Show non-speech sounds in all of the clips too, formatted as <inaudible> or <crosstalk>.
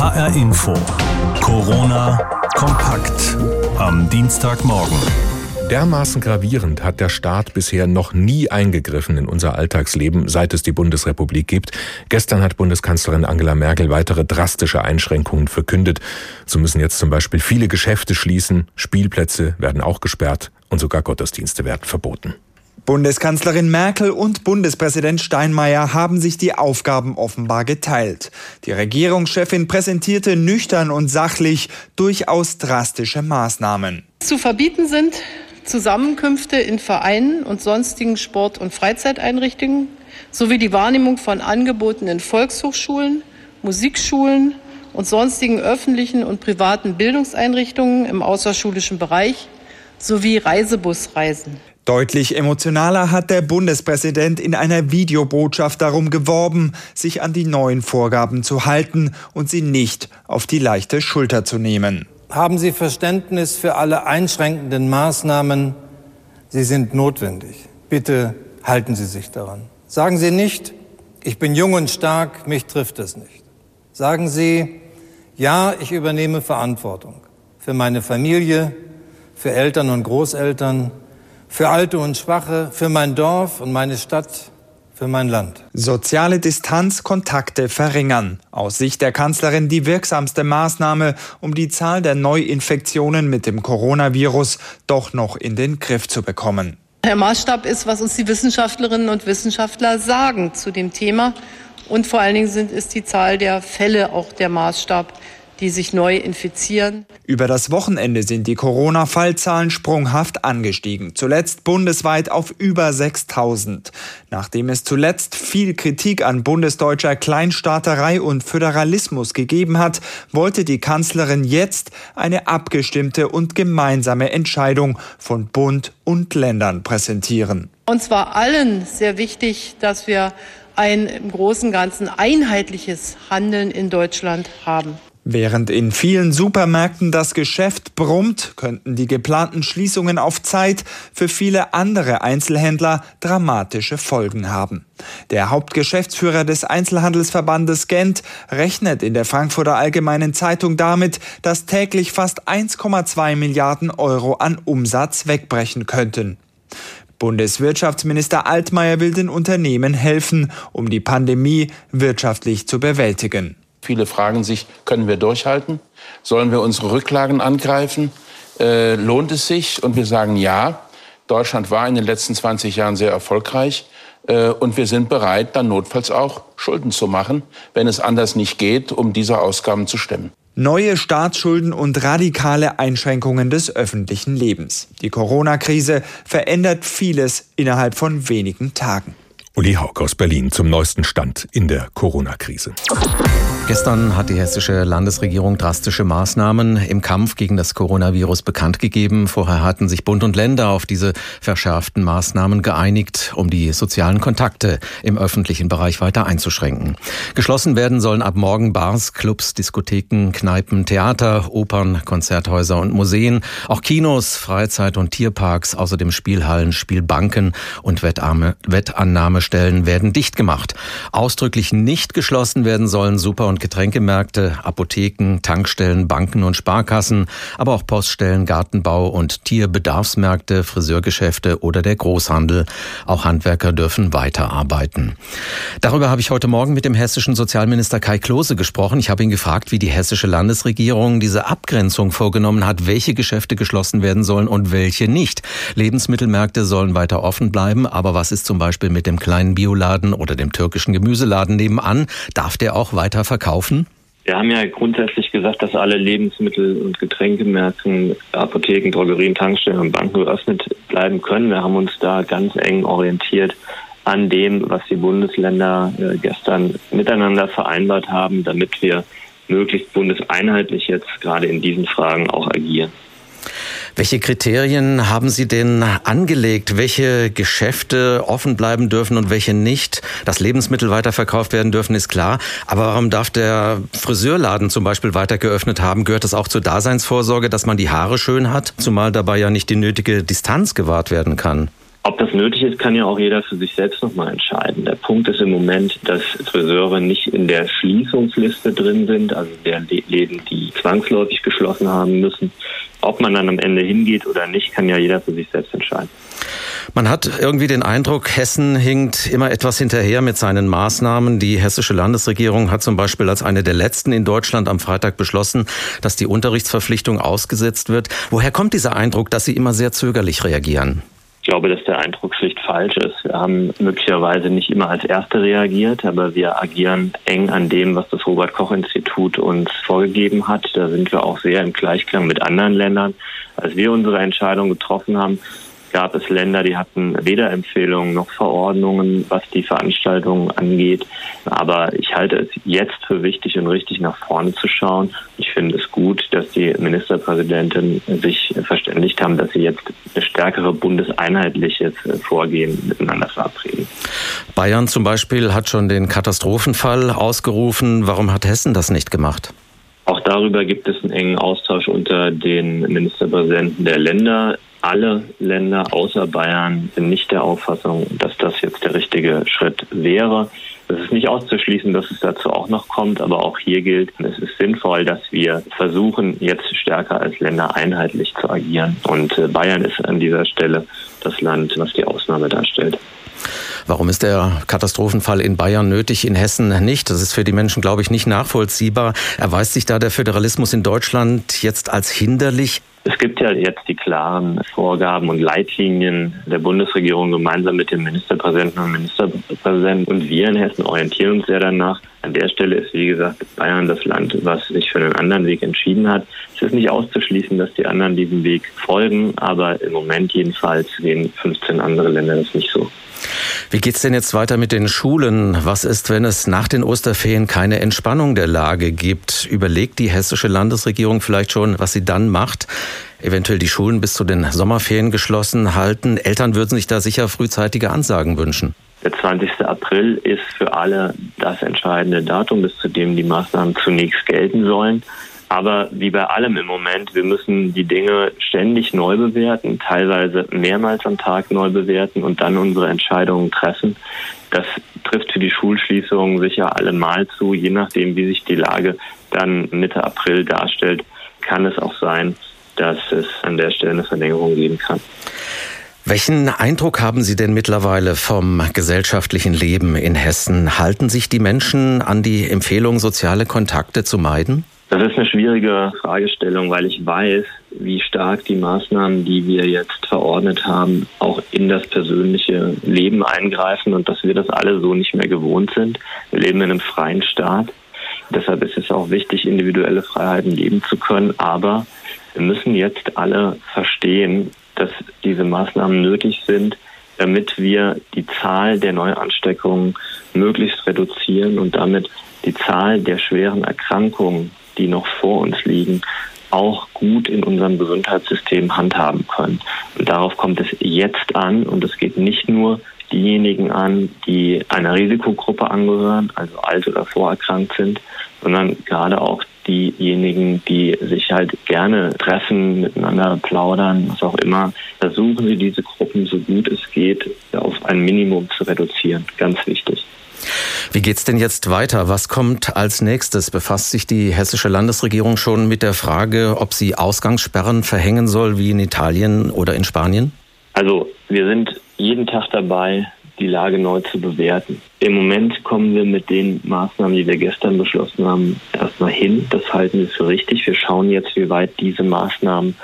HR Info. Corona kompakt am Dienstagmorgen. Dermaßen gravierend hat der Staat bisher noch nie eingegriffen in unser Alltagsleben, seit es die Bundesrepublik gibt. Gestern hat Bundeskanzlerin Angela Merkel weitere drastische Einschränkungen verkündet. So müssen jetzt zum Beispiel viele Geschäfte schließen, Spielplätze werden auch gesperrt und sogar Gottesdienste werden verboten. Bundeskanzlerin Merkel und Bundespräsident Steinmeier haben sich die Aufgaben offenbar geteilt. Die Regierungschefin präsentierte nüchtern und sachlich durchaus drastische Maßnahmen. Zu verbieten sind Zusammenkünfte in Vereinen und sonstigen Sport- und Freizeiteinrichtungen sowie die Wahrnehmung von Angeboten in Volkshochschulen, Musikschulen und sonstigen öffentlichen und privaten Bildungseinrichtungen im außerschulischen Bereich sowie Reisebusreisen. Deutlich emotionaler hat der Bundespräsident in einer Videobotschaft darum geworben, sich an die neuen Vorgaben zu halten und sie nicht auf die leichte Schulter zu nehmen. Haben Sie Verständnis für alle einschränkenden Maßnahmen? Sie sind notwendig. Bitte halten Sie sich daran. Sagen Sie nicht, ich bin jung und stark, mich trifft es nicht. Sagen Sie, ja, ich übernehme Verantwortung für meine Familie, für Eltern und Großeltern, für Alte und Schwache, für mein Dorf und meine Stadt, für mein Land. Soziale Distanz, Kontakte verringern. Aus Sicht der Kanzlerin die wirksamste Maßnahme, um die Zahl der Neuinfektionen mit dem Coronavirus doch noch in den Griff zu bekommen. Der Maßstab ist, was uns die Wissenschaftlerinnen und Wissenschaftler sagen zu dem Thema. Und vor allen Dingen sind, ist die Zahl der Fälle auch der Maßstab die sich neu infizieren. Über das Wochenende sind die Corona-Fallzahlen sprunghaft angestiegen, zuletzt bundesweit auf über 6000. Nachdem es zuletzt viel Kritik an bundesdeutscher Kleinstaaterei und Föderalismus gegeben hat, wollte die Kanzlerin jetzt eine abgestimmte und gemeinsame Entscheidung von Bund und Ländern präsentieren. Und zwar allen sehr wichtig, dass wir ein im Großen und Ganzen einheitliches Handeln in Deutschland haben. Während in vielen Supermärkten das Geschäft brummt, könnten die geplanten Schließungen auf Zeit für viele andere Einzelhändler dramatische Folgen haben. Der Hauptgeschäftsführer des Einzelhandelsverbandes Gent rechnet in der Frankfurter Allgemeinen Zeitung damit, dass täglich fast 1,2 Milliarden Euro an Umsatz wegbrechen könnten. Bundeswirtschaftsminister Altmaier will den Unternehmen helfen, um die Pandemie wirtschaftlich zu bewältigen. Viele fragen sich, können wir durchhalten? Sollen wir unsere Rücklagen angreifen? Äh, lohnt es sich? Und wir sagen ja. Deutschland war in den letzten 20 Jahren sehr erfolgreich. Äh, und wir sind bereit, dann notfalls auch Schulden zu machen, wenn es anders nicht geht, um diese Ausgaben zu stemmen. Neue Staatsschulden und radikale Einschränkungen des öffentlichen Lebens. Die Corona-Krise verändert vieles innerhalb von wenigen Tagen. Uli Haug aus Berlin zum neuesten Stand in der Corona-Krise. Gestern hat die hessische Landesregierung drastische Maßnahmen im Kampf gegen das Coronavirus bekannt gegeben. Vorher hatten sich Bund und Länder auf diese verschärften Maßnahmen geeinigt, um die sozialen Kontakte im öffentlichen Bereich weiter einzuschränken. Geschlossen werden sollen ab morgen Bars, Clubs, Diskotheken, Kneipen, Theater, Opern, Konzerthäuser und Museen, auch Kinos, Freizeit- und Tierparks, außerdem Spielhallen, Spielbanken und Wettannahmestellen werden dicht gemacht. Ausdrücklich nicht geschlossen werden sollen Super- und Getränkemärkte, Apotheken, Tankstellen, Banken und Sparkassen, aber auch Poststellen, Gartenbau und Tierbedarfsmärkte, Friseurgeschäfte oder der Großhandel. Auch Handwerker dürfen weiterarbeiten. Darüber habe ich heute Morgen mit dem hessischen Sozialminister Kai Klose gesprochen. Ich habe ihn gefragt, wie die hessische Landesregierung diese Abgrenzung vorgenommen hat, welche Geschäfte geschlossen werden sollen und welche nicht. Lebensmittelmärkte sollen weiter offen bleiben, aber was ist zum Beispiel mit dem kleinen Bioladen oder dem türkischen Gemüseladen nebenan? Darf der auch weiter verkaufen? kaufen? Wir haben ja grundsätzlich gesagt, dass alle Lebensmittel- und Getränkemärkten, Apotheken, Drogerien, Tankstellen und Banken geöffnet bleiben können. Wir haben uns da ganz eng orientiert an dem, was die Bundesländer äh, gestern miteinander vereinbart haben, damit wir möglichst bundeseinheitlich jetzt gerade in diesen Fragen auch agieren. Welche Kriterien haben Sie denn angelegt, welche Geschäfte offen bleiben dürfen und welche nicht? Dass Lebensmittel weiterverkauft werden dürfen, ist klar. Aber warum darf der Friseurladen zum Beispiel weiter geöffnet haben? Gehört das auch zur Daseinsvorsorge, dass man die Haare schön hat? Zumal dabei ja nicht die nötige Distanz gewahrt werden kann. Ob das nötig ist, kann ja auch jeder für sich selbst nochmal entscheiden. Der Punkt ist im Moment, dass Friseure nicht in der Schließungsliste drin sind, also der Läden, die zwangsläufig geschlossen haben müssen. Ob man dann am Ende hingeht oder nicht, kann ja jeder für sich selbst entscheiden. Man hat irgendwie den Eindruck, Hessen hinkt immer etwas hinterher mit seinen Maßnahmen. Die hessische Landesregierung hat zum Beispiel als eine der letzten in Deutschland am Freitag beschlossen, dass die Unterrichtsverpflichtung ausgesetzt wird. Woher kommt dieser Eindruck, dass Sie immer sehr zögerlich reagieren? Ich glaube, dass der Eindruck schlicht falsch ist. Wir haben möglicherweise nicht immer als Erste reagiert, aber wir agieren eng an dem, was das Robert Koch Institut uns vorgegeben hat. Da sind wir auch sehr im Gleichklang mit anderen Ländern. Als wir unsere Entscheidung getroffen haben, gab es Länder, die hatten weder Empfehlungen noch Verordnungen, was die Veranstaltungen angeht. Aber ich halte es jetzt für wichtig und richtig, nach vorne zu schauen. Ich finde es gut, dass die Ministerpräsidenten sich verständigt haben, dass sie jetzt eine stärkere bundeseinheitliches Vorgehen miteinander verabreden. Bayern zum Beispiel hat schon den Katastrophenfall ausgerufen. Warum hat Hessen das nicht gemacht? Auch darüber gibt es einen engen Austausch unter den Ministerpräsidenten der Länder alle Länder außer Bayern sind nicht der Auffassung, dass das jetzt der richtige Schritt wäre. Es ist nicht auszuschließen, dass es dazu auch noch kommt, aber auch hier gilt, es ist sinnvoll, dass wir versuchen, jetzt stärker als Länder einheitlich zu agieren. Und äh, Bayern ist an dieser Stelle das Land, was die Ausnahme darstellt. Warum ist der Katastrophenfall in Bayern nötig, in Hessen nicht? Das ist für die Menschen, glaube ich, nicht nachvollziehbar. Erweist sich da der Föderalismus in Deutschland jetzt als hinderlich? Es gibt ja jetzt die klaren Vorgaben und Leitlinien der Bundesregierung gemeinsam mit dem Ministerpräsidenten und Ministerpräsidenten. Und wir in Hessen orientieren uns sehr danach. An der Stelle ist, wie gesagt, Bayern das Land, was sich für einen anderen Weg entschieden hat. Es ist nicht auszuschließen, dass die anderen diesem Weg folgen, aber im Moment jedenfalls sehen 15 andere Länder das nicht so. Wie geht's denn jetzt weiter mit den Schulen? Was ist, wenn es nach den Osterferien keine Entspannung der Lage gibt? Überlegt die hessische Landesregierung vielleicht schon, was sie dann macht? Eventuell die Schulen bis zu den Sommerferien geschlossen halten? Eltern würden sich da sicher frühzeitige Ansagen wünschen. Der 20. April ist für alle das entscheidende Datum, bis zu dem die Maßnahmen zunächst gelten sollen. Aber wie bei allem im Moment, wir müssen die Dinge ständig neu bewerten, teilweise mehrmals am Tag neu bewerten und dann unsere Entscheidungen treffen. Das trifft für die Schulschließungen sicher allemal zu. Je nachdem, wie sich die Lage dann Mitte April darstellt, kann es auch sein, dass es an der Stelle eine Verlängerung geben kann. Welchen Eindruck haben Sie denn mittlerweile vom gesellschaftlichen Leben in Hessen? Halten sich die Menschen an die Empfehlung, soziale Kontakte zu meiden? Das ist eine schwierige Fragestellung, weil ich weiß, wie stark die Maßnahmen, die wir jetzt verordnet haben, auch in das persönliche Leben eingreifen und dass wir das alle so nicht mehr gewohnt sind. Wir leben in einem freien Staat. Deshalb ist es auch wichtig, individuelle Freiheiten leben zu können. Aber wir müssen jetzt alle verstehen, dass diese Maßnahmen nötig sind, damit wir die Zahl der Neuansteckungen möglichst reduzieren und damit die Zahl der schweren Erkrankungen die noch vor uns liegen, auch gut in unserem Gesundheitssystem handhaben können. Und darauf kommt es jetzt an und es geht nicht nur diejenigen an, die einer Risikogruppe angehören, also alt oder vorerkrankt sind, sondern gerade auch diejenigen, die sich halt gerne treffen, miteinander plaudern, was auch immer. Versuchen Sie diese Gruppen so gut es geht auf ein Minimum zu reduzieren. Ganz wichtig. Wie geht's denn jetzt weiter? Was kommt als nächstes? Befasst sich die hessische Landesregierung schon mit der Frage, ob sie Ausgangssperren verhängen soll, wie in Italien oder in Spanien? Also, wir sind jeden Tag dabei, die Lage neu zu bewerten. Im Moment kommen wir mit den Maßnahmen, die wir gestern beschlossen haben, erstmal hin. Das halten wir für richtig. Wir schauen jetzt, wie weit diese Maßnahmen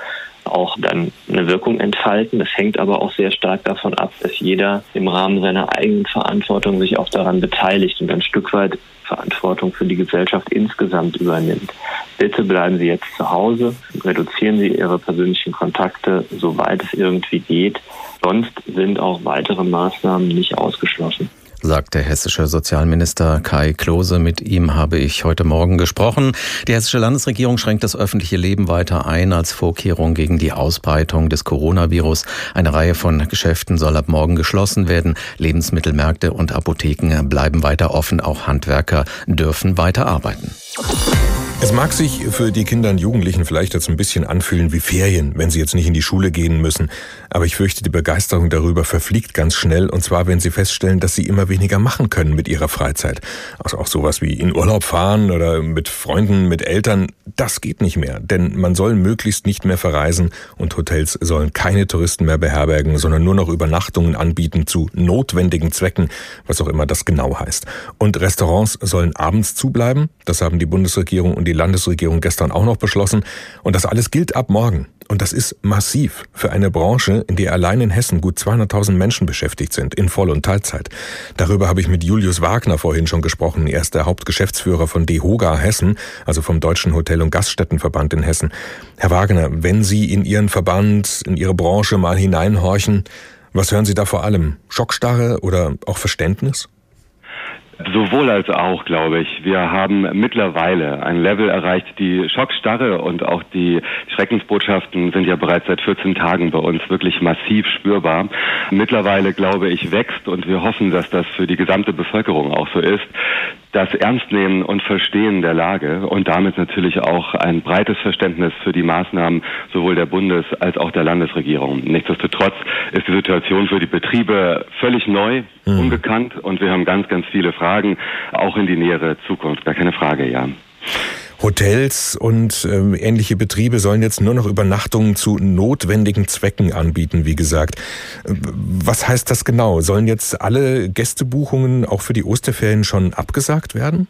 auch dann eine Wirkung entfalten. Das hängt aber auch sehr stark davon ab, dass jeder im Rahmen seiner eigenen Verantwortung sich auch daran beteiligt und ein Stück weit Verantwortung für die Gesellschaft insgesamt übernimmt. Bitte bleiben Sie jetzt zu Hause, reduzieren Sie Ihre persönlichen Kontakte, soweit es irgendwie geht. Sonst sind auch weitere Maßnahmen nicht ausgeschlossen sagt der hessische Sozialminister Kai Klose. Mit ihm habe ich heute Morgen gesprochen. Die hessische Landesregierung schränkt das öffentliche Leben weiter ein als Vorkehrung gegen die Ausbreitung des Coronavirus. Eine Reihe von Geschäften soll ab morgen geschlossen werden. Lebensmittelmärkte und Apotheken bleiben weiter offen. Auch Handwerker dürfen weiter arbeiten. Es mag sich für die Kinder und Jugendlichen vielleicht jetzt ein bisschen anfühlen wie Ferien, wenn sie jetzt nicht in die Schule gehen müssen. Aber ich fürchte, die Begeisterung darüber verfliegt ganz schnell. Und zwar, wenn sie feststellen, dass sie immer weniger machen können mit ihrer Freizeit. Also auch sowas wie in Urlaub fahren oder mit Freunden, mit Eltern. Das geht nicht mehr. Denn man soll möglichst nicht mehr verreisen und Hotels sollen keine Touristen mehr beherbergen, sondern nur noch Übernachtungen anbieten zu notwendigen Zwecken, was auch immer das genau heißt. Und Restaurants sollen abends zubleiben. Das haben die Bundesregierung und die Landesregierung gestern auch noch beschlossen. Und das alles gilt ab morgen. Und das ist massiv für eine Branche, in der allein in Hessen gut 200.000 Menschen beschäftigt sind, in Voll- und Teilzeit. Darüber habe ich mit Julius Wagner vorhin schon gesprochen. Er ist der Hauptgeschäftsführer von DEHOGA Hessen, also vom Deutschen Hotel- und Gaststättenverband in Hessen. Herr Wagner, wenn Sie in Ihren Verband, in Ihre Branche mal hineinhorchen, was hören Sie da vor allem? Schockstarre oder auch Verständnis? Sowohl als auch, glaube ich. Wir haben mittlerweile ein Level erreicht, die Schockstarre und auch die Schreckensbotschaften sind ja bereits seit 14 Tagen bei uns wirklich massiv spürbar. Mittlerweile, glaube ich, wächst und wir hoffen, dass das für die gesamte Bevölkerung auch so ist, das Ernstnehmen und Verstehen der Lage und damit natürlich auch ein breites Verständnis für die Maßnahmen sowohl der Bundes- als auch der Landesregierung. Nichtsdestotrotz ist die Situation für die Betriebe völlig neu, mhm. unbekannt und wir haben ganz, ganz viele Fragen, auch in die nähere Zukunft. Gar keine Frage, ja. Hotels und ähm, ähnliche Betriebe sollen jetzt nur noch Übernachtungen zu notwendigen Zwecken anbieten, wie gesagt. Was heißt das genau? Sollen jetzt alle Gästebuchungen auch für die Osterferien schon abgesagt werden?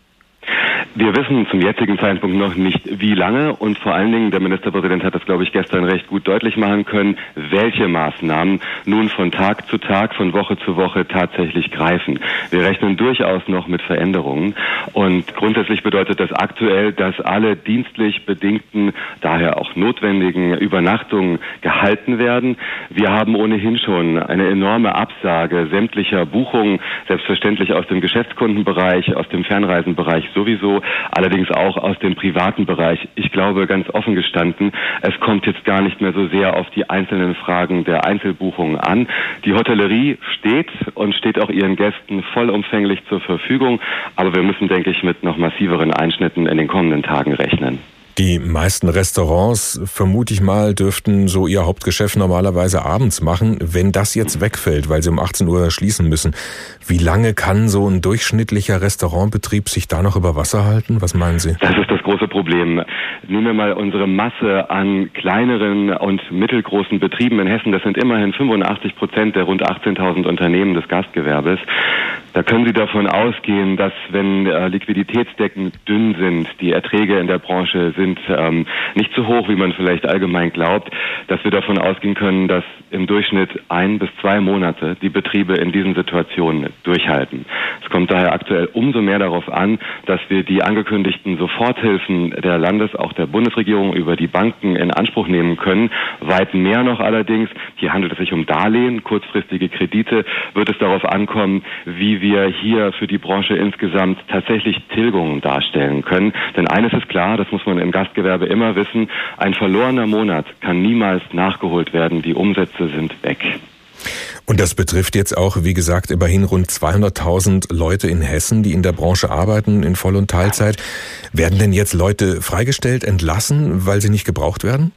Wir wissen zum jetzigen Zeitpunkt noch nicht, wie lange und vor allen Dingen, der Ministerpräsident hat das, glaube ich, gestern recht gut deutlich machen können, welche Maßnahmen nun von Tag zu Tag, von Woche zu Woche tatsächlich greifen. Wir rechnen durchaus noch mit Veränderungen und grundsätzlich bedeutet das aktuell, dass alle dienstlich bedingten, daher auch notwendigen Übernachtungen gehalten werden. Wir haben ohnehin schon eine enorme Absage sämtlicher Buchungen, selbstverständlich aus dem Geschäftskundenbereich, aus dem Fernreisenbereich sowieso allerdings auch aus dem privaten Bereich. Ich glaube ganz offen gestanden, es kommt jetzt gar nicht mehr so sehr auf die einzelnen Fragen der Einzelbuchungen an. Die Hotellerie steht und steht auch ihren Gästen vollumfänglich zur Verfügung, aber wir müssen, denke ich, mit noch massiveren Einschnitten in den kommenden Tagen rechnen. Die meisten Restaurants, vermute ich mal, dürften so ihr Hauptgeschäft normalerweise abends machen. Wenn das jetzt wegfällt, weil sie um 18 Uhr schließen müssen, wie lange kann so ein durchschnittlicher Restaurantbetrieb sich da noch über Wasser halten? Was meinen Sie? Das ist das große Problem. Nehmen wir mal unsere Masse an kleineren und mittelgroßen Betrieben in Hessen. Das sind immerhin 85 Prozent der rund 18.000 Unternehmen des Gastgewerbes. Da können Sie davon ausgehen, dass wenn äh, Liquiditätsdecken dünn sind, die Erträge in der Branche sind ähm, nicht so hoch, wie man vielleicht allgemein glaubt, dass wir davon ausgehen können, dass im Durchschnitt ein bis zwei Monate die Betriebe in diesen Situationen durchhalten. Es kommt daher aktuell umso mehr darauf an, dass wir die angekündigten Soforthilfen der Landes-, auch der Bundesregierung über die Banken in Anspruch nehmen können. Weit mehr noch allerdings, hier handelt es sich um Darlehen, kurzfristige Kredite, wird es darauf ankommen, wie wir hier für die Branche insgesamt tatsächlich Tilgungen darstellen können. Denn eines ist klar, das muss man im Gastgewerbe immer wissen, ein verlorener Monat kann niemals nachgeholt werden. Die Umsätze sind weg. Und das betrifft jetzt auch, wie gesagt, immerhin rund 200.000 Leute in Hessen, die in der Branche arbeiten, in Voll- und Teilzeit. Werden denn jetzt Leute freigestellt, entlassen, weil sie nicht gebraucht werden?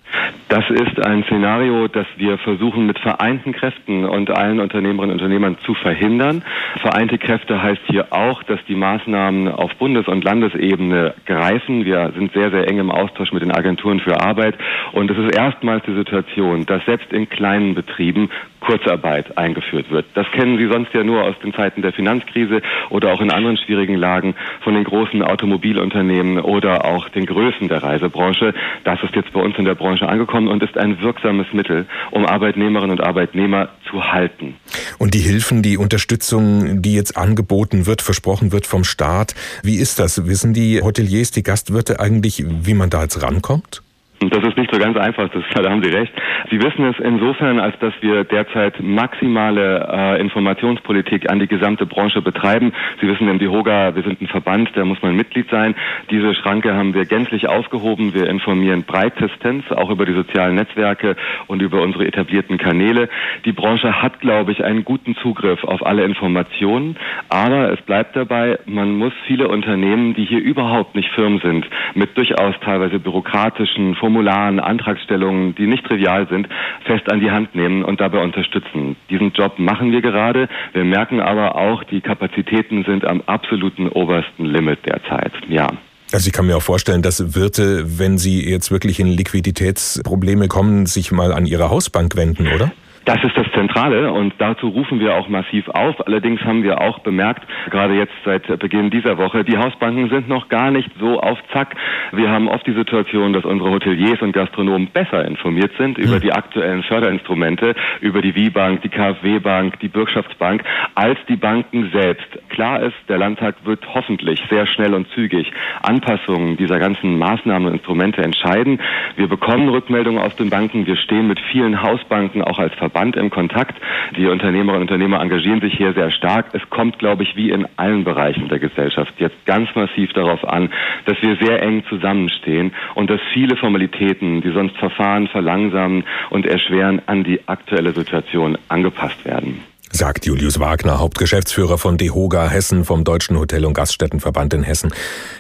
Das ist ein Szenario, das wir versuchen mit vereinten Kräften und allen Unternehmerinnen und Unternehmern zu verhindern. Vereinte Kräfte heißt hier auch, dass die Maßnahmen auf Bundes- und Landesebene greifen. Wir sind sehr, sehr eng im Austausch mit den Agenturen für Arbeit. Und es ist erstmals die Situation, dass selbst in kleinen Betrieben Kurzarbeit eingeführt wird. Das kennen Sie sonst ja nur aus den Zeiten der Finanzkrise oder auch in anderen schwierigen Lagen von den großen Automobilunternehmen oder auch den Größen der Reisebranche. Das ist jetzt bei uns in der Branche angekommen und ist ein wirksames Mittel, um Arbeitnehmerinnen und Arbeitnehmer zu halten. Und die Hilfen, die Unterstützung, die jetzt angeboten wird, versprochen wird vom Staat, wie ist das? Wissen die Hoteliers, die Gastwirte eigentlich, wie man da jetzt rankommt? Das ist nicht so ganz einfach, das, <laughs> da haben Sie recht. Sie wissen es insofern, als dass wir derzeit maximale äh, Informationspolitik an die gesamte Branche betreiben. Sie wissen im DIHOGA, wir sind ein Verband, da muss man Mitglied sein. Diese Schranke haben wir gänzlich aufgehoben. Wir informieren breitestens, auch über die sozialen Netzwerke und über unsere etablierten Kanäle. Die Branche hat, glaube ich, einen guten Zugriff auf alle Informationen, aber es bleibt dabei, man muss viele Unternehmen, die hier überhaupt nicht firm sind, mit durchaus teilweise bürokratischen Formularen, Antragstellungen, die nicht trivial sind, fest an die Hand nehmen und dabei unterstützen. Diesen Job machen wir gerade. Wir merken aber auch, die Kapazitäten sind am absoluten obersten Limit derzeit. Ja. Also ich kann mir auch vorstellen, dass Wirte, wenn sie jetzt wirklich in Liquiditätsprobleme kommen, sich mal an ihre Hausbank wenden, oder? Das ist das Zentrale und dazu rufen wir auch massiv auf. Allerdings haben wir auch bemerkt, gerade jetzt seit Beginn dieser Woche, die Hausbanken sind noch gar nicht so auf Zack. Wir haben oft die Situation, dass unsere Hoteliers und Gastronomen besser informiert sind über hm. die aktuellen Förderinstrumente, über die WIBank, die KfW-Bank, die Bürgschaftsbank, als die Banken selbst. Klar ist, der Landtag wird hoffentlich sehr schnell und zügig Anpassungen dieser ganzen Maßnahmen und Instrumente entscheiden. Wir bekommen Rückmeldungen aus den Banken. Wir stehen mit vielen Hausbanken auch als Verband Verband im Kontakt. Die Unternehmerinnen und Unternehmer engagieren sich hier sehr stark. Es kommt, glaube ich, wie in allen Bereichen der Gesellschaft jetzt ganz massiv darauf an, dass wir sehr eng zusammenstehen und dass viele Formalitäten, die sonst Verfahren verlangsamen und erschweren, an die aktuelle Situation angepasst werden sagt Julius Wagner, Hauptgeschäftsführer von DEHOGA Hessen vom Deutschen Hotel- und Gaststättenverband in Hessen.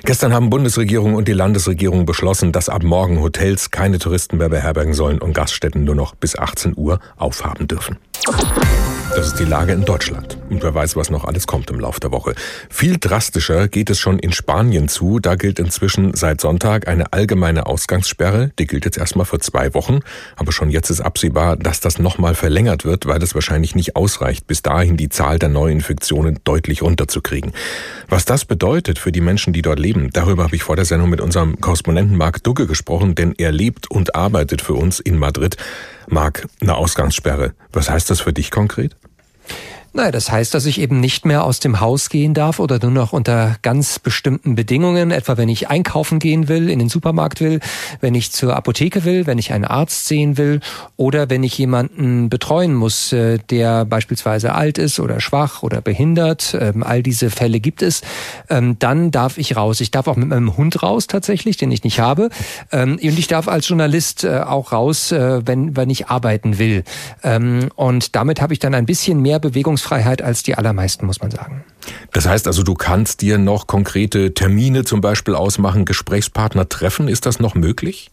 Gestern haben Bundesregierung und die Landesregierung beschlossen, dass ab morgen Hotels keine Touristen mehr beherbergen sollen und Gaststätten nur noch bis 18 Uhr aufhaben dürfen. Das ist die Lage in Deutschland. Und wer weiß, was noch alles kommt im Laufe der Woche. Viel drastischer geht es schon in Spanien zu. Da gilt inzwischen seit Sonntag eine allgemeine Ausgangssperre. Die gilt jetzt erstmal für zwei Wochen. Aber schon jetzt ist absehbar, dass das nochmal verlängert wird, weil es wahrscheinlich nicht ausreicht, bis dahin die Zahl der Neuinfektionen deutlich runterzukriegen. Was das bedeutet für die Menschen, die dort leben, darüber habe ich vor der Sendung mit unserem Korrespondenten Marc Dugge gesprochen, denn er lebt und arbeitet für uns in Madrid. Marc, eine Ausgangssperre. Was heißt das für dich konkret? Naja, das heißt, dass ich eben nicht mehr aus dem Haus gehen darf oder nur noch unter ganz bestimmten Bedingungen, etwa wenn ich einkaufen gehen will, in den Supermarkt will, wenn ich zur Apotheke will, wenn ich einen Arzt sehen will oder wenn ich jemanden betreuen muss, äh, der beispielsweise alt ist oder schwach oder behindert. Ähm, all diese Fälle gibt es. Ähm, dann darf ich raus. Ich darf auch mit meinem Hund raus tatsächlich, den ich nicht habe. Ähm, und ich darf als Journalist äh, auch raus, äh, wenn, wenn ich arbeiten will. Und damit habe ich dann ein bisschen mehr Bewegung Bewegungsfreiheit als die allermeisten, muss man sagen. Das heißt also, du kannst dir noch konkrete Termine zum Beispiel ausmachen, Gesprächspartner treffen. Ist das noch möglich?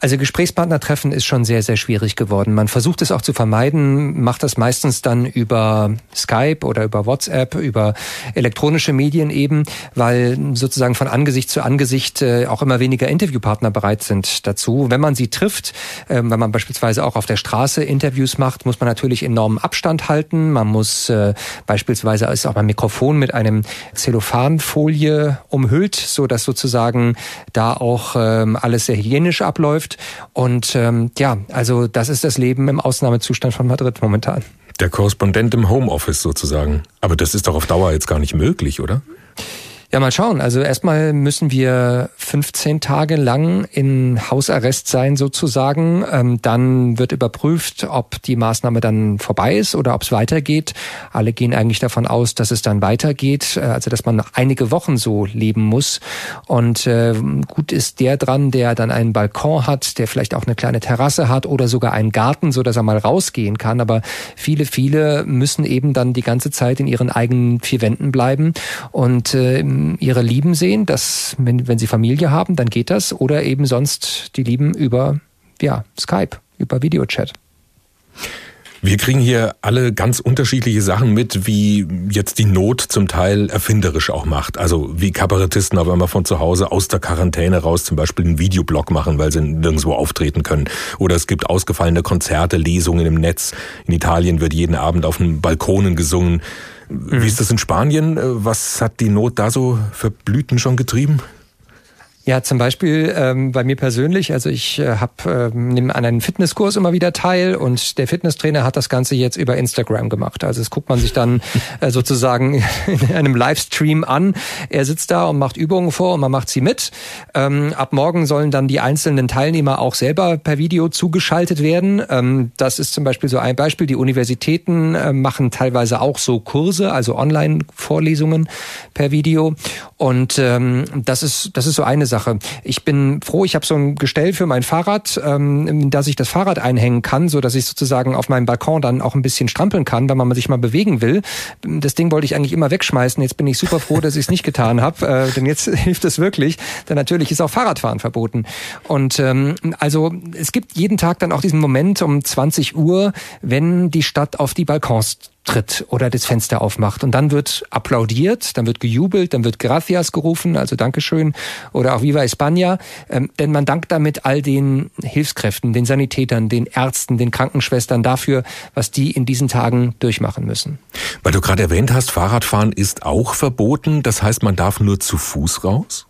Also Gesprächspartner treffen ist schon sehr, sehr schwierig geworden. Man versucht es auch zu vermeiden, macht das meistens dann über Skype oder über WhatsApp, über elektronische Medien eben, weil sozusagen von Angesicht zu Angesicht äh, auch immer weniger Interviewpartner bereit sind dazu. Wenn man sie trifft, äh, wenn man beispielsweise auch auf der Straße Interviews macht, muss man natürlich enormen Abstand halten. Man muss äh, beispielsweise ist auch ein Mikrofon mit einem Zellophanfolie umhüllt, so dass sozusagen da auch ähm, alles sehr hygienisch abläuft läuft. Und ähm, ja, also das ist das Leben im Ausnahmezustand von Madrid momentan. Der Korrespondent im Homeoffice sozusagen. Aber das ist doch auf Dauer jetzt gar nicht möglich, oder? Ja, mal schauen. Also erstmal müssen wir 15 Tage lang in Hausarrest sein sozusagen. Ähm, dann wird überprüft, ob die Maßnahme dann vorbei ist oder ob es weitergeht. Alle gehen eigentlich davon aus, dass es dann weitergeht, äh, also dass man einige Wochen so leben muss. Und äh, gut ist der dran, der dann einen Balkon hat, der vielleicht auch eine kleine Terrasse hat oder sogar einen Garten, so dass er mal rausgehen kann. Aber viele, viele müssen eben dann die ganze Zeit in ihren eigenen vier Wänden bleiben und äh, ihre Lieben sehen, dass wenn, wenn sie Familie haben, dann geht das. Oder eben sonst die Lieben über ja, Skype, über Videochat. Wir kriegen hier alle ganz unterschiedliche Sachen mit, wie jetzt die Not zum Teil erfinderisch auch macht. Also wie Kabarettisten auf einmal von zu Hause aus der Quarantäne raus zum Beispiel einen Videoblog machen, weil sie nirgendwo auftreten können. Oder es gibt ausgefallene Konzerte, Lesungen im Netz. In Italien wird jeden Abend auf den Balkonen gesungen. Wie ist das in Spanien? Äh, was hat die Not da so für Blüten schon getrieben? Ja, zum Beispiel ähm, bei mir persönlich. Also ich äh, habe äh, nehme an einem Fitnesskurs immer wieder teil und der Fitnesstrainer hat das Ganze jetzt über Instagram gemacht. Also das guckt man sich dann <laughs> äh, sozusagen in einem Livestream an. Er sitzt da und macht Übungen vor und man macht sie mit. Ähm, ab morgen sollen dann die einzelnen Teilnehmer auch selber per Video zugeschaltet werden. Ähm, das ist zum Beispiel so ein Beispiel. Die Universitäten äh, machen teilweise auch so Kurse, also Online-Vorlesungen per Video. Und ähm, das ist das ist so eine Sache. Ich bin froh, ich habe so ein Gestell für mein Fahrrad, ähm, dass ich das Fahrrad einhängen kann, so dass ich sozusagen auf meinem Balkon dann auch ein bisschen strampeln kann, wenn man sich mal bewegen will. Das Ding wollte ich eigentlich immer wegschmeißen. Jetzt bin ich super froh, dass ich es nicht getan habe, äh, denn jetzt <laughs> hilft es wirklich. Denn natürlich ist auch Fahrradfahren verboten. Und ähm, also es gibt jeden Tag dann auch diesen Moment um 20 Uhr, wenn die Stadt auf die Balkons tritt oder das Fenster aufmacht. Und dann wird applaudiert, dann wird gejubelt, dann wird Gracias gerufen, also Dankeschön oder auch Viva España. Ähm, denn man dankt damit all den Hilfskräften, den Sanitätern, den Ärzten, den Krankenschwestern dafür, was die in diesen Tagen durchmachen müssen. Weil du gerade erwähnt hast, Fahrradfahren ist auch verboten. Das heißt, man darf nur zu Fuß raus?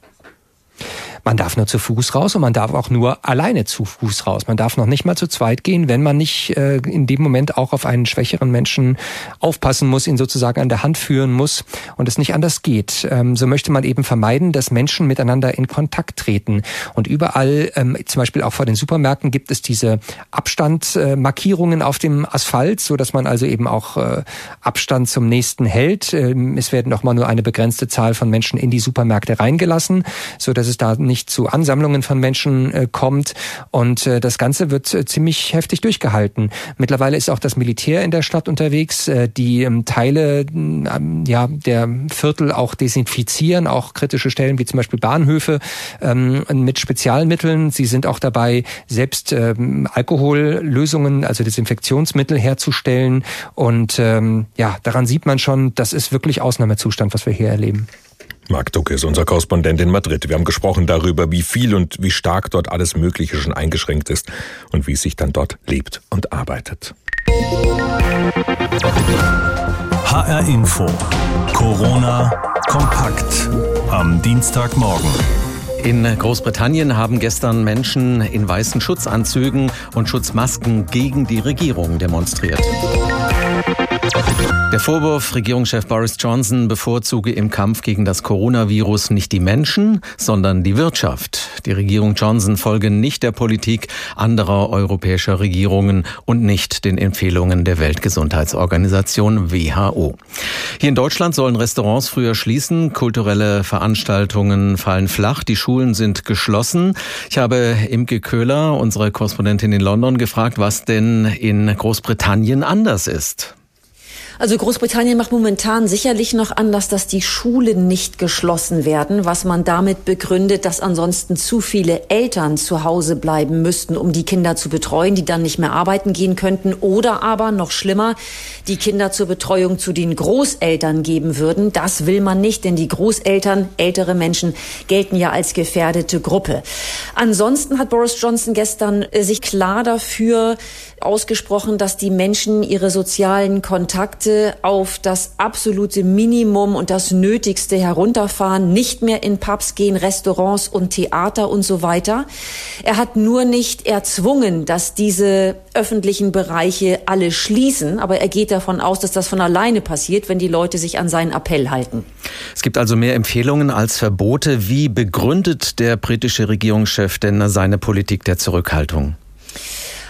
Man darf nur zu Fuß raus und man darf auch nur alleine zu Fuß raus. Man darf noch nicht mal zu zweit gehen, wenn man nicht äh, in dem Moment auch auf einen schwächeren Menschen aufpassen muss, ihn sozusagen an der Hand führen muss und es nicht anders geht. Ähm, so möchte man eben vermeiden, dass Menschen miteinander in Kontakt treten. Und überall, ähm, zum Beispiel auch vor den Supermärkten, gibt es diese Abstandsmarkierungen auf dem Asphalt, so dass man also eben auch äh, Abstand zum nächsten hält. Ähm, es werden auch mal nur eine begrenzte Zahl von Menschen in die Supermärkte reingelassen, so dass es da nicht zu Ansammlungen von Menschen äh, kommt. Und äh, das Ganze wird äh, ziemlich heftig durchgehalten. Mittlerweile ist auch das Militär in der Stadt unterwegs, die ähm, Teile ähm, ja, der Viertel auch desinfizieren, auch kritische Stellen wie zum Beispiel Bahnhöfe ähm, mit Spezialmitteln. Sie sind auch dabei, selbst ähm, Alkohollösungen, also Desinfektionsmittel herzustellen. Und ja, daran sieht man schon, das ist wirklich Ausnahmezustand, was wir hier erleben. Marc Ducke ist unser Korrespondent in Madrid. Wir haben gesprochen darüber, wie viel und wie stark dort alles Mögliche schon eingeschränkt ist und wie es sich dann dort lebt und arbeitet. HR Info. Corona kompakt am Dienstagmorgen. In Großbritannien haben gestern Menschen in weißen Schutzanzügen und Schutzmasken gegen die Regierung demonstriert. Der Vorwurf, Regierungschef Boris Johnson bevorzuge im Kampf gegen das Coronavirus nicht die Menschen, sondern die Wirtschaft. Die Regierung Johnson folge nicht der Politik anderer europäischer Regierungen und nicht den Empfehlungen der Weltgesundheitsorganisation WHO. Hier in Deutschland sollen Restaurants früher schließen, kulturelle Veranstaltungen fallen flach, die Schulen sind geschlossen. Ich habe Imke Köhler, unsere Korrespondentin in London, gefragt, was denn in Großbritannien anders ist. Also Großbritannien macht momentan sicherlich noch Anlass, dass die Schulen nicht geschlossen werden, was man damit begründet, dass ansonsten zu viele Eltern zu Hause bleiben müssten, um die Kinder zu betreuen, die dann nicht mehr arbeiten gehen könnten oder aber noch schlimmer, die Kinder zur Betreuung zu den Großeltern geben würden. Das will man nicht, denn die Großeltern, ältere Menschen, gelten ja als gefährdete Gruppe. Ansonsten hat Boris Johnson gestern äh, sich klar dafür ausgesprochen, dass die Menschen ihre sozialen Kontakte auf das absolute Minimum und das Nötigste herunterfahren, nicht mehr in Pubs gehen, Restaurants und Theater und so weiter. Er hat nur nicht erzwungen, dass diese öffentlichen Bereiche alle schließen, aber er geht davon aus, dass das von alleine passiert, wenn die Leute sich an seinen Appell halten. Es gibt also mehr Empfehlungen als Verbote. Wie begründet der britische Regierungschef denn seine Politik der Zurückhaltung?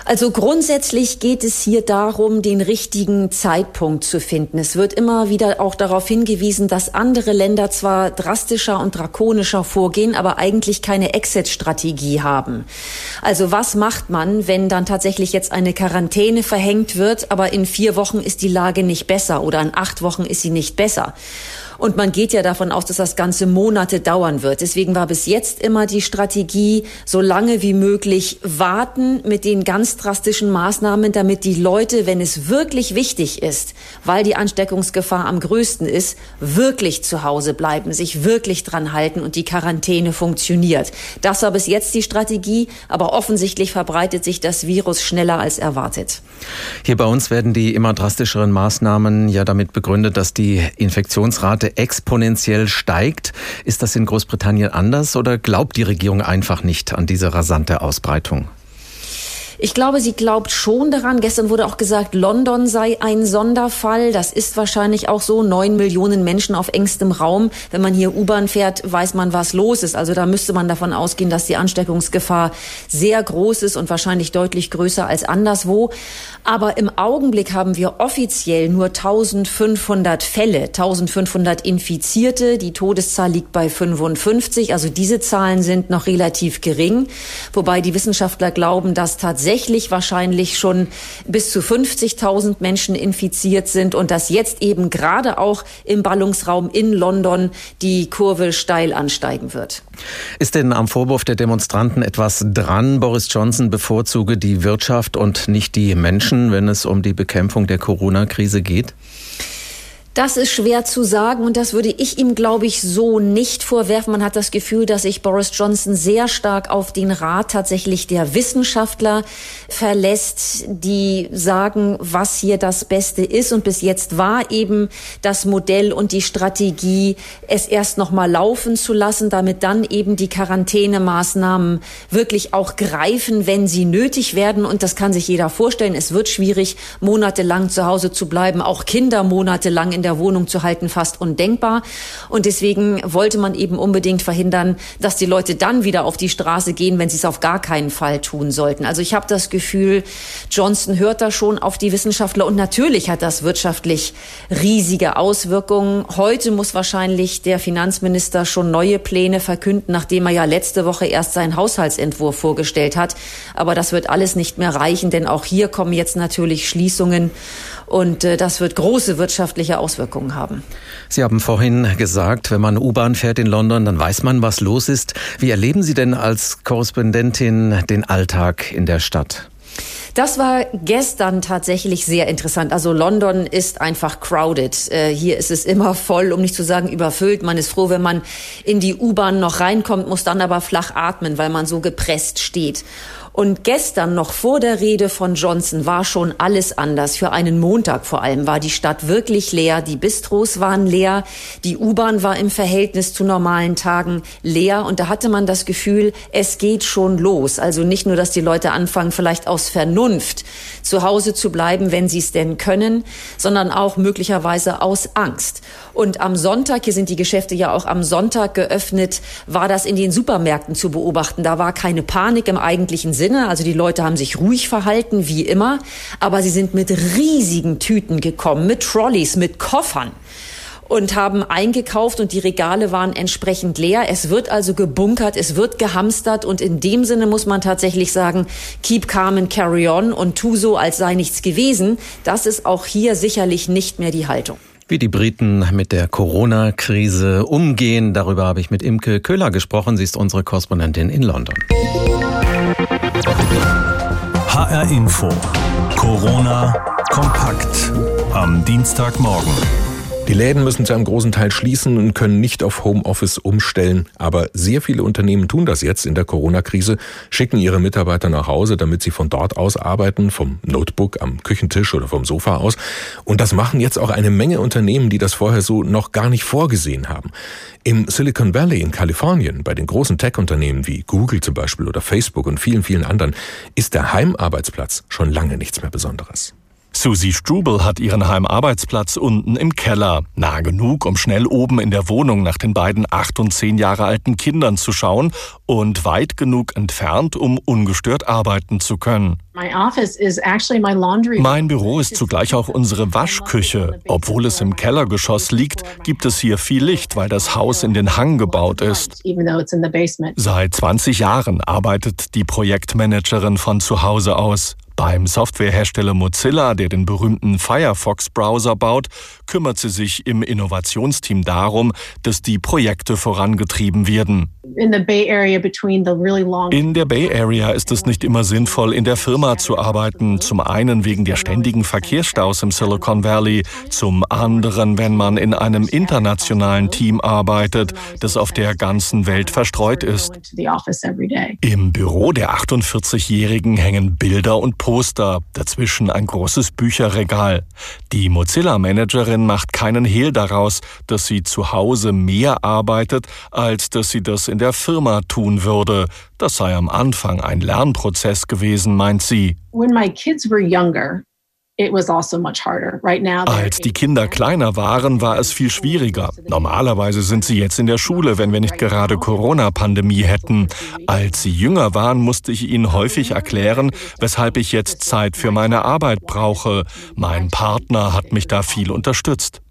Also grundsätzlich geht es hier darum, den richtigen Zeitpunkt zu finden. Es wird immer wieder auch darauf hingewiesen, dass andere Länder zwar drastischer und drakonischer vorgehen, aber eigentlich keine Exit-Strategie haben. Also was macht man, wenn dann tatsächlich jetzt eine Quarantäne verhängt wird, aber in vier Wochen ist die Lage nicht besser oder in acht Wochen ist sie nicht besser? Und man geht ja davon aus, dass das Ganze Monate dauern wird. Deswegen war bis jetzt immer die Strategie, so lange wie möglich warten mit den ganz drastischen Maßnahmen, damit die Leute, wenn es wirklich wichtig ist, weil die Ansteckungsgefahr am größten ist, wirklich zu Hause bleiben, sich wirklich dran halten und die Quarantäne funktioniert. Das war bis jetzt die Strategie, aber offensichtlich verbreitet sich das Virus schneller als erwartet. Hier bei uns werden die immer drastischeren Maßnahmen ja damit begründet, dass die Infektionsrate Exponentiell steigt. Ist das in Großbritannien anders oder glaubt die Regierung einfach nicht an diese rasante Ausbreitung? Ich glaube, sie glaubt schon daran. Gestern wurde auch gesagt, London sei ein Sonderfall. Das ist wahrscheinlich auch so. Neun Millionen Menschen auf engstem Raum. Wenn man hier U-Bahn fährt, weiß man, was los ist. Also da müsste man davon ausgehen, dass die Ansteckungsgefahr sehr groß ist und wahrscheinlich deutlich größer als anderswo. Aber im Augenblick haben wir offiziell nur 1500 Fälle, 1500 Infizierte. Die Todeszahl liegt bei 55. Also diese Zahlen sind noch relativ gering. Wobei die Wissenschaftler glauben, dass tatsächlich tatsächlich wahrscheinlich schon bis zu 50.000 Menschen infiziert sind und dass jetzt eben gerade auch im Ballungsraum in London die Kurve steil ansteigen wird. Ist denn am Vorwurf der Demonstranten etwas dran? Boris Johnson bevorzuge die Wirtschaft und nicht die Menschen, wenn es um die Bekämpfung der Corona-Krise geht? Das ist schwer zu sagen und das würde ich ihm, glaube ich, so nicht vorwerfen. Man hat das Gefühl, dass sich Boris Johnson sehr stark auf den Rat tatsächlich der Wissenschaftler verlässt, die sagen, was hier das Beste ist. Und bis jetzt war eben das Modell und die Strategie, es erst noch mal laufen zu lassen, damit dann eben die Quarantänemaßnahmen wirklich auch greifen, wenn sie nötig werden. Und das kann sich jeder vorstellen. Es wird schwierig, monatelang zu Hause zu bleiben, auch Kinder monatelang in der der Wohnung zu halten fast undenkbar. Und deswegen wollte man eben unbedingt verhindern, dass die Leute dann wieder auf die Straße gehen, wenn sie es auf gar keinen Fall tun sollten. Also ich habe das Gefühl, Johnson hört da schon auf die Wissenschaftler und natürlich hat das wirtschaftlich riesige Auswirkungen. Heute muss wahrscheinlich der Finanzminister schon neue Pläne verkünden, nachdem er ja letzte Woche erst seinen Haushaltsentwurf vorgestellt hat. Aber das wird alles nicht mehr reichen, denn auch hier kommen jetzt natürlich Schließungen und äh, das wird große wirtschaftliche Auswirkungen haben. Sie haben vorhin gesagt, wenn man U-Bahn fährt in London, dann weiß man, was los ist. Wie erleben Sie denn als Korrespondentin den Alltag in der Stadt? Das war gestern tatsächlich sehr interessant. Also London ist einfach crowded. Äh, hier ist es immer voll, um nicht zu sagen überfüllt. Man ist froh, wenn man in die U-Bahn noch reinkommt, muss dann aber flach atmen, weil man so gepresst steht. Und gestern noch vor der Rede von Johnson war schon alles anders. Für einen Montag vor allem war die Stadt wirklich leer. Die Bistros waren leer. Die U-Bahn war im Verhältnis zu normalen Tagen leer. Und da hatte man das Gefühl, es geht schon los. Also nicht nur, dass die Leute anfangen, vielleicht aus Vernunft zu Hause zu bleiben, wenn sie es denn können, sondern auch möglicherweise aus Angst. Und am Sonntag, hier sind die Geschäfte ja auch am Sonntag geöffnet, war das in den Supermärkten zu beobachten. Da war keine Panik im eigentlichen Sinne. Also die Leute haben sich ruhig verhalten, wie immer. Aber sie sind mit riesigen Tüten gekommen, mit Trolleys, mit Koffern und haben eingekauft und die Regale waren entsprechend leer. Es wird also gebunkert, es wird gehamstert und in dem Sinne muss man tatsächlich sagen, keep calm and carry on und tu so, als sei nichts gewesen. Das ist auch hier sicherlich nicht mehr die Haltung. Wie die Briten mit der Corona-Krise umgehen, darüber habe ich mit Imke Köhler gesprochen. Sie ist unsere Korrespondentin in London. HR Info. Corona kompakt. Am Dienstagmorgen. Die Läden müssen zu einem großen Teil schließen und können nicht auf Homeoffice umstellen. Aber sehr viele Unternehmen tun das jetzt in der Corona-Krise, schicken ihre Mitarbeiter nach Hause, damit sie von dort aus arbeiten, vom Notebook am Küchentisch oder vom Sofa aus. Und das machen jetzt auch eine Menge Unternehmen, die das vorher so noch gar nicht vorgesehen haben. Im Silicon Valley in Kalifornien, bei den großen Tech-Unternehmen wie Google zum Beispiel oder Facebook und vielen, vielen anderen, ist der Heimarbeitsplatz schon lange nichts mehr Besonderes. Susie Strubel hat ihren Heimarbeitsplatz unten im Keller, nah genug, um schnell oben in der Wohnung nach den beiden acht und zehn Jahre alten Kindern zu schauen und weit genug entfernt, um ungestört arbeiten zu können. Mein Büro ist zugleich auch unsere Waschküche. Obwohl es im Kellergeschoss liegt, gibt es hier viel Licht, weil das Haus in den Hang gebaut ist. Seit 20 Jahren arbeitet die Projektmanagerin von zu Hause aus. Beim Softwarehersteller Mozilla, der den berühmten Firefox-Browser baut, kümmert sie sich im Innovationsteam darum, dass die Projekte vorangetrieben werden. In der Bay Area ist es nicht immer sinnvoll, in der Firma zu arbeiten. Zum einen wegen der ständigen Verkehrsstaus im Silicon Valley, zum anderen, wenn man in einem internationalen Team arbeitet, das auf der ganzen Welt verstreut ist. Im Büro der 48-Jährigen hängen Bilder und Poster, dazwischen ein großes Bücherregal. Die Mozilla-Managerin macht keinen Hehl daraus, dass sie zu Hause mehr arbeitet, als dass sie das in der Firma tun würde. Das sei am Anfang ein Lernprozess gewesen, meint sie. When my kids were younger, als die Kinder kleiner waren, war es viel schwieriger. Normalerweise sind sie jetzt in der Schule, wenn wir nicht gerade Corona-Pandemie hätten. Als sie jünger waren, musste ich ihnen häufig erklären, weshalb ich jetzt Zeit für meine Arbeit brauche. Mein Partner hat mich da viel unterstützt.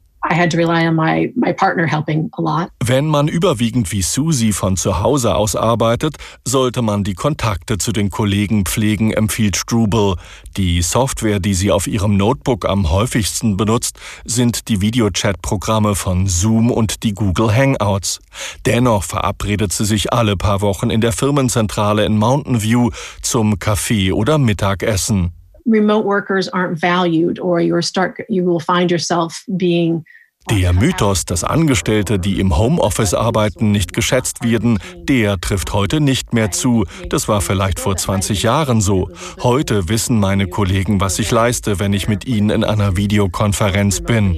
Wenn man überwiegend wie Susie von zu Hause aus arbeitet, sollte man die Kontakte zu den Kollegen pflegen, empfiehlt Struble. Die Software, die sie auf ihrem Notebook am häufigsten benutzt, sind die Videochat-Programme von Zoom und die Google Hangouts. Dennoch verabredet sie sich alle paar Wochen in der Firmenzentrale in Mountain View zum Kaffee oder Mittagessen. Remote workers aren't valued or you start you will find yourself being der Mythos, dass Angestellte, die im Homeoffice arbeiten, nicht geschätzt werden, der trifft heute nicht mehr zu. Das war vielleicht vor 20 Jahren so. Heute wissen meine Kollegen, was ich leiste, wenn ich mit ihnen in einer Videokonferenz bin.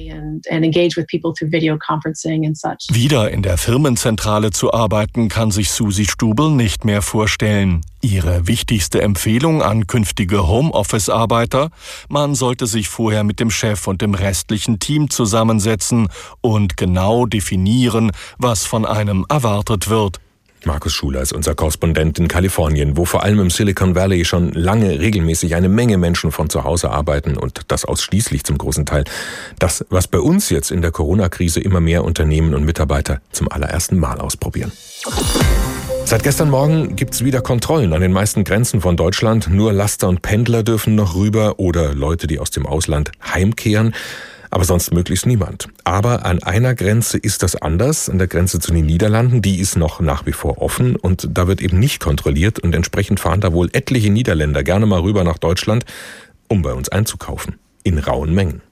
Wieder in der Firmenzentrale zu arbeiten, kann sich Susi Stubel nicht mehr vorstellen. Ihre wichtigste Empfehlung an künftige Homeoffice-Arbeiter? Man sollte sich vorher mit dem Chef und dem restlichen Team zusammensetzen und genau definieren, was von einem erwartet wird. Markus Schuler ist unser Korrespondent in Kalifornien, wo vor allem im Silicon Valley schon lange regelmäßig eine Menge Menschen von zu Hause arbeiten und das ausschließlich zum großen Teil. Das, was bei uns jetzt in der Corona-Krise immer mehr Unternehmen und Mitarbeiter zum allerersten Mal ausprobieren. Seit gestern Morgen gibt's wieder Kontrollen an den meisten Grenzen von Deutschland. Nur Laster und Pendler dürfen noch rüber oder Leute, die aus dem Ausland heimkehren aber sonst möglichst niemand. Aber an einer Grenze ist das anders, an der Grenze zu den Niederlanden, die ist noch nach wie vor offen und da wird eben nicht kontrolliert und entsprechend fahren da wohl etliche Niederländer gerne mal rüber nach Deutschland, um bei uns einzukaufen. In rauen Mengen.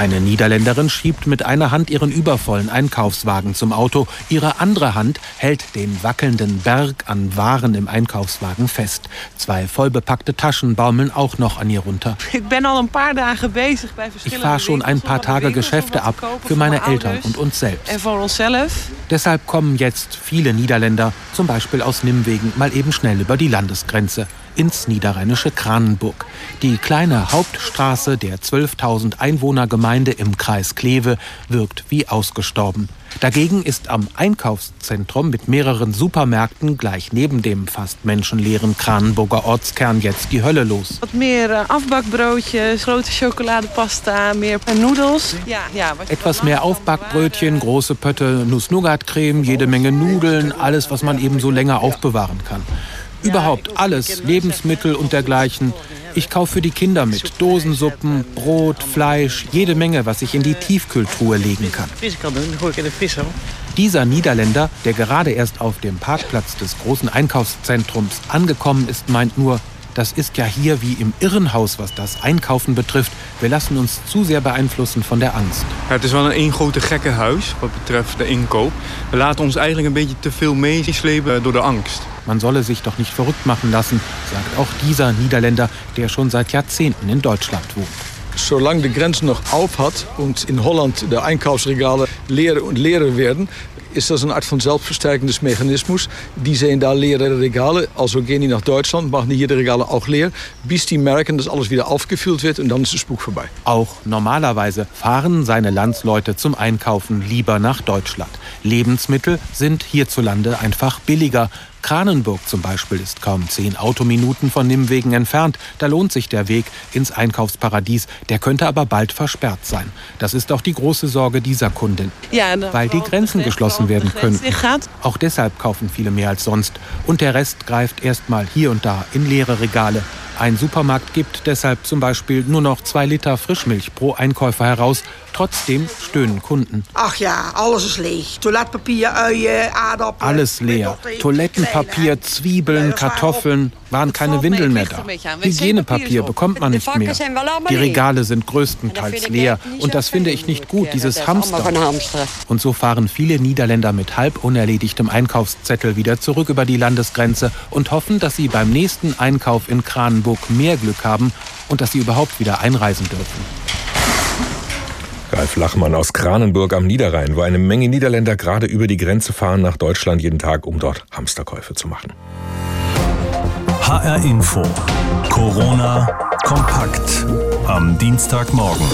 Eine Niederländerin schiebt mit einer Hand ihren übervollen Einkaufswagen zum Auto. Ihre andere Hand hält den wackelnden Berg an Waren im Einkaufswagen fest. Zwei vollbepackte Taschen baumeln auch noch an ihr runter. Ich bin al ein paar Tage bezig bei Ich fahre schon ein paar Tage Geschäfte ab für meine Eltern und uns selbst. Deshalb kommen jetzt viele Niederländer, zum Beispiel aus Nimwegen, mal eben schnell über die Landesgrenze ins niederrheinische Kranenburg. Die kleine Hauptstraße der 12.000 Einwohnergemeinde im Kreis Kleve wirkt wie ausgestorben. Dagegen ist am Einkaufszentrum mit mehreren Supermärkten gleich neben dem fast menschenleeren Kranenburger Ortskern jetzt die Hölle los. Mehr äh, Aufbackbrötchen, große Schokoladepasta, mehr Nudels. Ja, ja, Etwas mehr Aufbackbrötchen, große Pötte Nuss-Nougat-Creme, jede Menge Nudeln, alles, was man eben so länger aufbewahren kann. Überhaupt alles, Lebensmittel und dergleichen. Ich kaufe für die Kinder mit Dosensuppen, Brot, Fleisch, jede Menge, was ich in die Tiefkühltruhe legen kann. Dieser Niederländer, der gerade erst auf dem Parkplatz des großen Einkaufszentrums angekommen ist, meint nur, das ist ja hier wie im Irrenhaus, was das Einkaufen betrifft. Wir lassen uns zu sehr beeinflussen von der Angst. Ja, het is wel een één grote gekkenhuis wat betreft de inkoop. We laten ons eigenlijk een beetje te veel meeslepen door de angst. Man solle sich doch nicht verrückt machen lassen, sagt auch dieser Niederländer, der schon seit Jahrzehnten in Deutschland wohnt. Solange die Grenze noch auf hat und in Holland de Einkaufsregale leer und leerer werden, ist das eine Art von selbstverstärkendes Mechanismus. Die sehen da leere Regale, also gehen die nach Deutschland, machen die hier die Regale auch leer, bis die merken, dass alles wieder aufgefüllt wird und dann ist der Spuk vorbei. Auch normalerweise fahren seine Landsleute zum Einkaufen lieber nach Deutschland. Lebensmittel sind hierzulande einfach billiger. Kranenburg zum Beispiel ist kaum zehn Autominuten von Nimwegen entfernt. Da lohnt sich der Weg ins Einkaufsparadies. Der könnte aber bald versperrt sein. Das ist auch die große Sorge dieser Kundin. Ja, weil die Grenzen geschlossen werden könnten. Auch deshalb kaufen viele mehr als sonst. Und der Rest greift erstmal hier und da in leere Regale. Ein Supermarkt gibt deshalb zum Beispiel nur noch zwei Liter Frischmilch pro Einkäufer heraus. Trotzdem stöhnen Kunden. Ach ja, alles ist leer. Toiletpapier, Eier, Aardappeln. Alles leer. Toilettenpapier, Zwiebeln, Kartoffeln. Waren keine Windeln mehr da. Hygienepapier bekommt man nicht mehr. Die Regale sind größtenteils leer. Und das finde ich nicht gut, dieses Hamster. Und so fahren viele Niederländer mit halb unerledigtem Einkaufszettel wieder zurück über die Landesgrenze und hoffen, dass sie beim nächsten Einkauf in Kranenburg mehr Glück haben und dass sie überhaupt wieder einreisen dürfen. Ralf Lachmann aus Kranenburg am Niederrhein, wo eine Menge Niederländer gerade über die Grenze fahren nach Deutschland jeden Tag, um dort Hamsterkäufe zu machen. HR Info. Corona kompakt am Dienstagmorgen.